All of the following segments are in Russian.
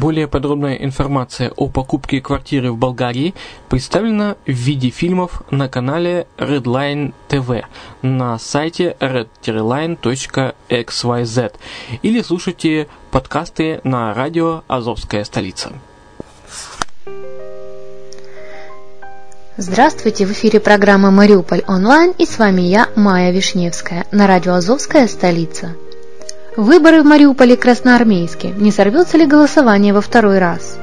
Более подробная информация о покупке квартиры в Болгарии представлена в виде фильмов на канале Redline TV на сайте redline.xyz или слушайте подкасты на радио «Азовская столица». Здравствуйте, в эфире программа «Мариуполь онлайн» и с вами я, Майя Вишневская, на радио «Азовская столица». Выборы в Мариуполе красноармейские. Не сорвется ли голосование во второй раз?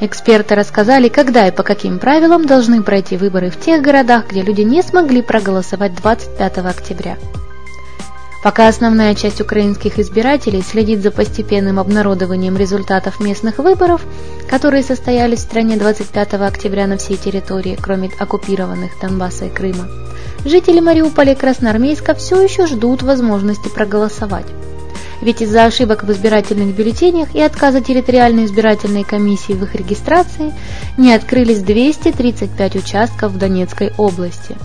Эксперты рассказали, когда и по каким правилам должны пройти выборы в тех городах, где люди не смогли проголосовать 25 октября. Пока основная часть украинских избирателей следит за постепенным обнародованием результатов местных выборов, которые состоялись в стране 25 октября на всей территории, кроме оккупированных Донбасса и Крыма, Жители Мариуполя и Красноармейска все еще ждут возможности проголосовать. Ведь из-за ошибок в избирательных бюллетенях и отказа территориальной избирательной комиссии в их регистрации не открылись 235 участков в Донецкой области.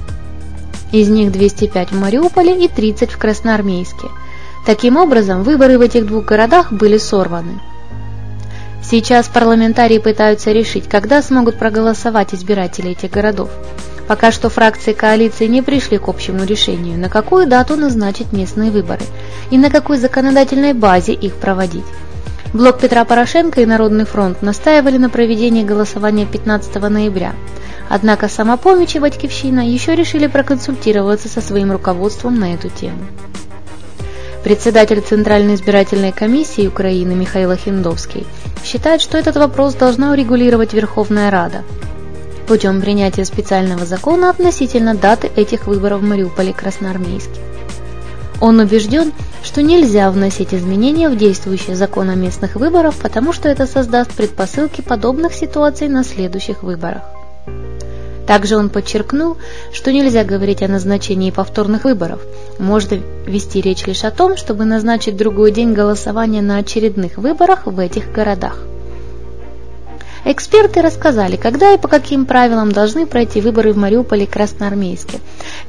Из них 205 в Мариуполе и 30 в Красноармейске. Таким образом, выборы в этих двух городах были сорваны. Сейчас парламентарии пытаются решить, когда смогут проголосовать избиратели этих городов. Пока что фракции коалиции не пришли к общему решению, на какую дату назначить местные выборы и на какой законодательной базе их проводить. Блок Петра Порошенко и Народный фронт настаивали на проведении голосования 15 ноября. Однако самопомощь и Батькивщина еще решили проконсультироваться со своим руководством на эту тему. Председатель Центральной избирательной комиссии Украины Михаил Хиндовский считает, что этот вопрос должна урегулировать Верховная Рада путем принятия специального закона относительно даты этих выборов в Мариуполе Красноармейске. Он убежден, что нельзя вносить изменения в действующий закон о местных выборах, потому что это создаст предпосылки подобных ситуаций на следующих выборах. Также он подчеркнул, что нельзя говорить о назначении повторных выборов. Можно вести речь лишь о том, чтобы назначить другой день голосования на очередных выборах в этих городах. Эксперты рассказали, когда и по каким правилам должны пройти выборы в Мариуполе Красноармейске,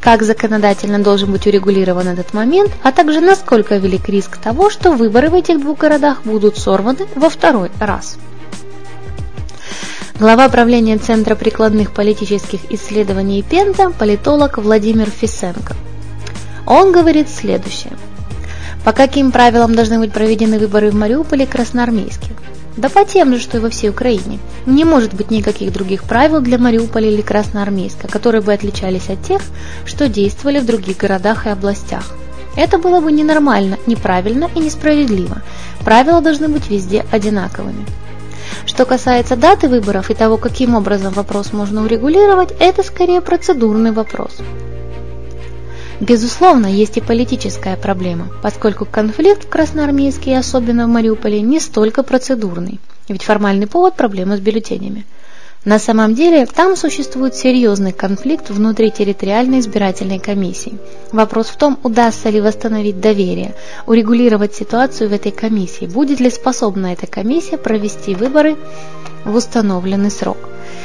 как законодательно должен быть урегулирован этот момент, а также насколько велик риск того, что выборы в этих двух городах будут сорваны во второй раз. Глава правления Центра прикладных политических исследований Пента – политолог Владимир Фисенко. Он говорит следующее. По каким правилам должны быть проведены выборы в Мариуполе Красноармейске? Да по тем же, что и во всей Украине. Не может быть никаких других правил для Мариуполя или Красноармейска, которые бы отличались от тех, что действовали в других городах и областях. Это было бы ненормально, неправильно и несправедливо. Правила должны быть везде одинаковыми. Что касается даты выборов и того, каким образом вопрос можно урегулировать, это скорее процедурный вопрос. Безусловно, есть и политическая проблема, поскольку конфликт в Красноармейске и особенно в Мариуполе не столько процедурный, ведь формальный повод – проблема с бюллетенями. На самом деле, там существует серьезный конфликт внутри территориальной избирательной комиссии. Вопрос в том, удастся ли восстановить доверие, урегулировать ситуацию в этой комиссии, будет ли способна эта комиссия провести выборы в установленный срок.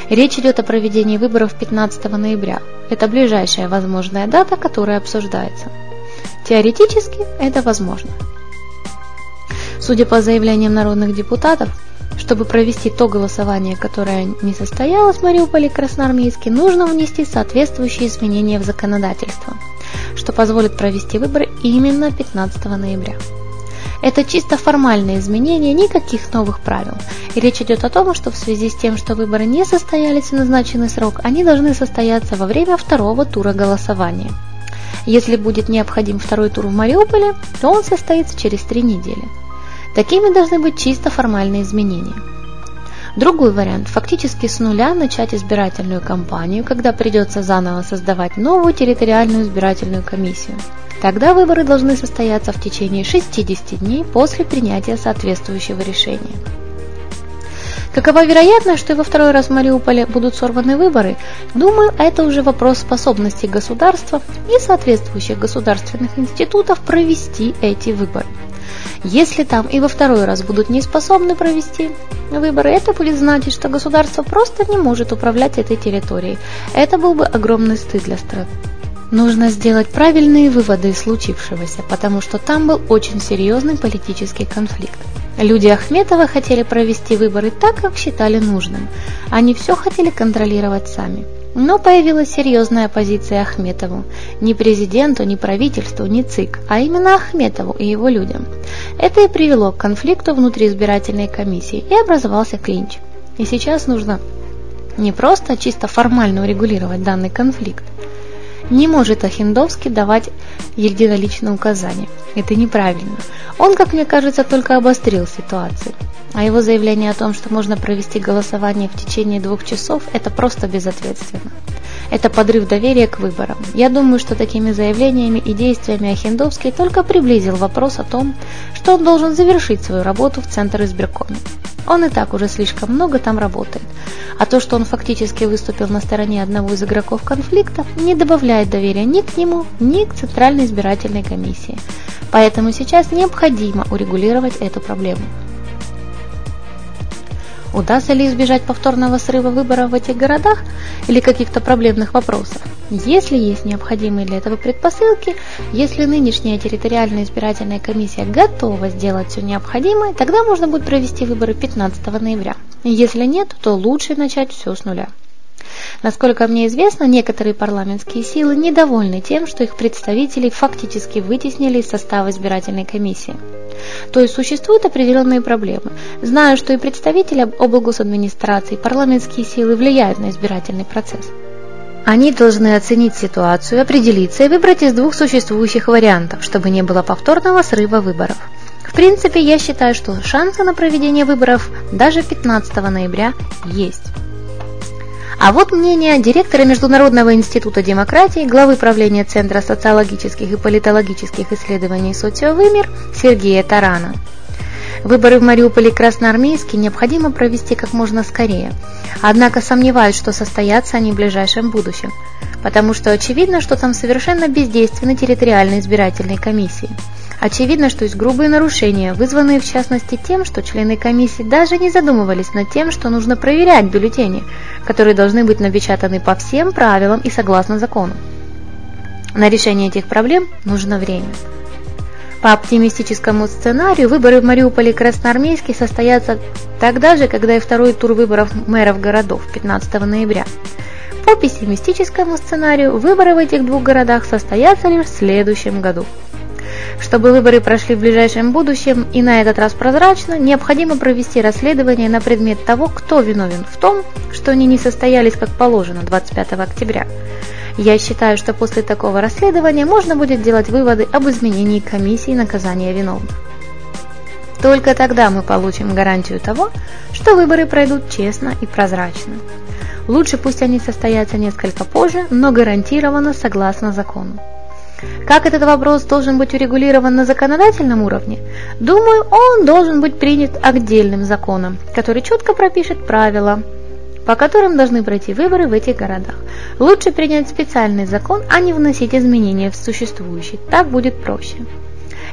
Речь идет о проведении выборов 15 ноября. Это ближайшая возможная дата, которая обсуждается. Теоретически это возможно. Судя по заявлениям народных депутатов, чтобы провести то голосование, которое не состоялось в Мариуполе Красноармейске, нужно внести соответствующие изменения в законодательство, что позволит провести выборы именно 15 ноября. Это чисто формальные изменения, никаких новых правил. И речь идет о том, что в связи с тем, что выборы не состоялись в назначенный срок, они должны состояться во время второго тура голосования. Если будет необходим второй тур в Мариуполе, то он состоится через три недели. Такими должны быть чисто формальные изменения. Другой вариант – фактически с нуля начать избирательную кампанию, когда придется заново создавать новую территориальную избирательную комиссию. Тогда выборы должны состояться в течение 60 дней после принятия соответствующего решения. Какова вероятность, что во второй раз в Мариуполе будут сорваны выборы? Думаю, это уже вопрос способности государства и соответствующих государственных институтов провести эти выборы. Если там и во второй раз будут не способны провести выборы, это будет значить, что государство просто не может управлять этой территорией. Это был бы огромный стыд для страны. Нужно сделать правильные выводы из случившегося, потому что там был очень серьезный политический конфликт. Люди Ахметова хотели провести выборы так, как считали нужным. Они все хотели контролировать сами. Но появилась серьезная оппозиция Ахметову. Не президенту, не правительству, не ЦИК, а именно Ахметову и его людям. Это и привело к конфликту внутри избирательной комиссии, и образовался клинч. И сейчас нужно не просто чисто формально урегулировать данный конфликт. Не может Ахиндовский давать единоличные указания. Это неправильно. Он, как мне кажется, только обострил ситуацию. А его заявление о том, что можно провести голосование в течение двух часов, это просто безответственно. Это подрыв доверия к выборам. Я думаю, что такими заявлениями и действиями Ахиндовский только приблизил вопрос о том, что он должен завершить свою работу в Центр избиркоме. Он и так уже слишком много там работает. А то, что он фактически выступил на стороне одного из игроков конфликта, не добавляет доверия ни к нему, ни к Центральной избирательной комиссии. Поэтому сейчас необходимо урегулировать эту проблему. Удастся ли избежать повторного срыва выборов в этих городах или каких-то проблемных вопросов? Если есть необходимые для этого предпосылки, если нынешняя территориальная избирательная комиссия готова сделать все необходимое, тогда можно будет провести выборы 15 ноября. Если нет, то лучше начать все с нуля. Насколько мне известно, некоторые парламентские силы недовольны тем, что их представители фактически вытеснили из состава избирательной комиссии. То есть существуют определенные проблемы. Знаю, что и представители облгосадминистрации, парламентские силы влияют на избирательный процесс. Они должны оценить ситуацию, определиться и выбрать из двух существующих вариантов, чтобы не было повторного срыва выборов. В принципе, я считаю, что шансы на проведение выборов даже 15 ноября есть. А вот мнение директора Международного института демократии, главы правления Центра социологических и политологических исследований «Социовымер» Сергея Тарана. Выборы в Мариуполе и Красноармейске необходимо провести как можно скорее. Однако сомневаюсь, что состоятся они в ближайшем будущем, потому что очевидно, что там совершенно бездейственны территориальные избирательные комиссии. Очевидно, что есть грубые нарушения, вызванные в частности тем, что члены комиссии даже не задумывались над тем, что нужно проверять бюллетени, которые должны быть напечатаны по всем правилам и согласно закону. На решение этих проблем нужно время. По оптимистическому сценарию выборы в Мариуполе Красноармейске состоятся тогда же, когда и второй тур выборов мэров городов 15 ноября. По пессимистическому сценарию выборы в этих двух городах состоятся лишь в следующем году. Чтобы выборы прошли в ближайшем будущем и на этот раз прозрачно, необходимо провести расследование на предмет того, кто виновен в том, что они не состоялись как положено 25 октября. Я считаю, что после такого расследования можно будет делать выводы об изменении комиссии наказания виновных. Только тогда мы получим гарантию того, что выборы пройдут честно и прозрачно. Лучше пусть они состоятся несколько позже, но гарантированно согласно закону. Как этот вопрос должен быть урегулирован на законодательном уровне? Думаю, он должен быть принят отдельным законом, который четко пропишет правила, по которым должны пройти выборы в этих городах. Лучше принять специальный закон, а не вносить изменения в существующий. Так будет проще.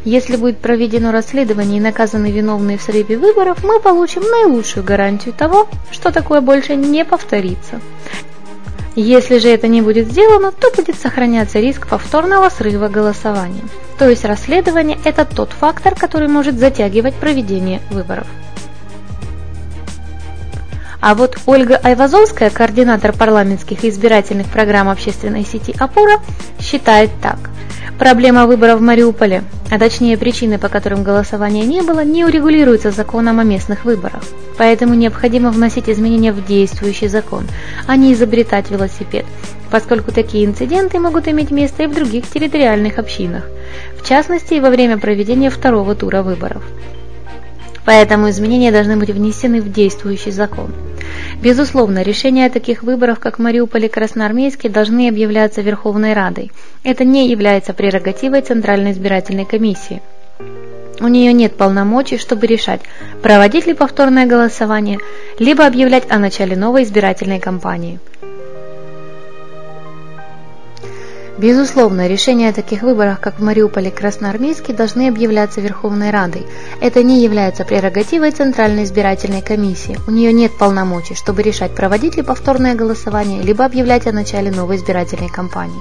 Если будет проведено расследование и наказаны виновные в срыве выборов, мы получим наилучшую гарантию того, что такое больше не повторится. Если же это не будет сделано, то будет сохраняться риск повторного срыва голосования. То есть расследование – это тот фактор, который может затягивать проведение выборов. А вот Ольга Айвазовская, координатор парламентских избирательных программ общественной сети «Опора», считает так. Проблема выборов в Мариуполе, а точнее причины, по которым голосования не было, не урегулируется законом о местных выборах. Поэтому необходимо вносить изменения в действующий закон, а не изобретать велосипед, поскольку такие инциденты могут иметь место и в других территориальных общинах, в частности во время проведения второго тура выборов. Поэтому изменения должны быть внесены в действующий закон. Безусловно, решения таких выборах, как в Мариуполе и Красноармейске, должны объявляться Верховной Радой. Это не является прерогативой Центральной избирательной комиссии. У нее нет полномочий, чтобы решать, проводить ли повторное голосование, либо объявлять о начале новой избирательной кампании. Безусловно, решения о таких выборах, как в Мариуполе и Красноармейске, должны объявляться Верховной Радой. Это не является прерогативой Центральной избирательной комиссии. У нее нет полномочий, чтобы решать, проводить ли повторное голосование, либо объявлять о начале новой избирательной кампании.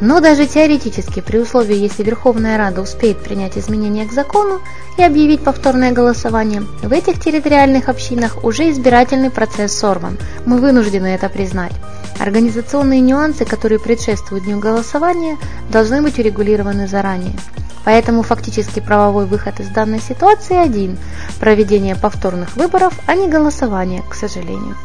Но даже теоретически, при условии, если Верховная Рада успеет принять изменения к закону и объявить повторное голосование, в этих территориальных общинах уже избирательный процесс сорван. Мы вынуждены это признать. Организационные нюансы, которые предшествуют дню голосования, должны быть урегулированы заранее. Поэтому фактически правовой выход из данной ситуации один – проведение повторных выборов, а не голосование, к сожалению.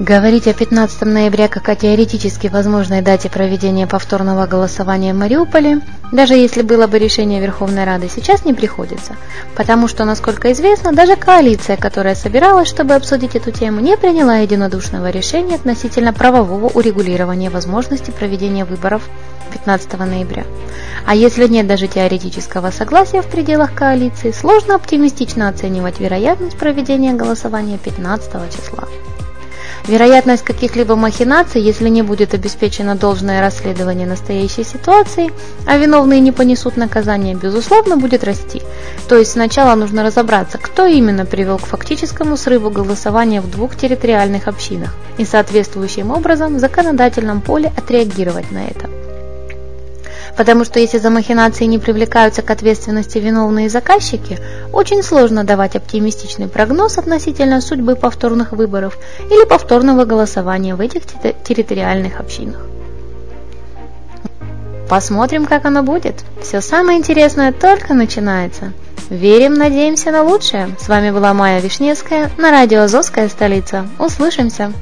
Говорить о 15 ноября как о теоретически возможной дате проведения повторного голосования в Мариуполе, даже если было бы решение Верховной Рады, сейчас не приходится, потому что, насколько известно, даже коалиция, которая собиралась, чтобы обсудить эту тему, не приняла единодушного решения относительно правового урегулирования возможности проведения выборов 15 ноября. А если нет даже теоретического согласия в пределах коалиции, сложно оптимистично оценивать вероятность проведения голосования 15 числа. Вероятность каких-либо махинаций, если не будет обеспечено должное расследование настоящей ситуации, а виновные не понесут наказание, безусловно, будет расти. То есть сначала нужно разобраться, кто именно привел к фактическому срыву голосования в двух территориальных общинах и соответствующим образом в законодательном поле отреагировать на это. Потому что если за махинации не привлекаются к ответственности виновные заказчики, очень сложно давать оптимистичный прогноз относительно судьбы повторных выборов или повторного голосования в этих территориальных общинах. Посмотрим, как оно будет. Все самое интересное только начинается. Верим, надеемся на лучшее. С вами была Майя Вишневская на радио «Азовская столица». Услышимся!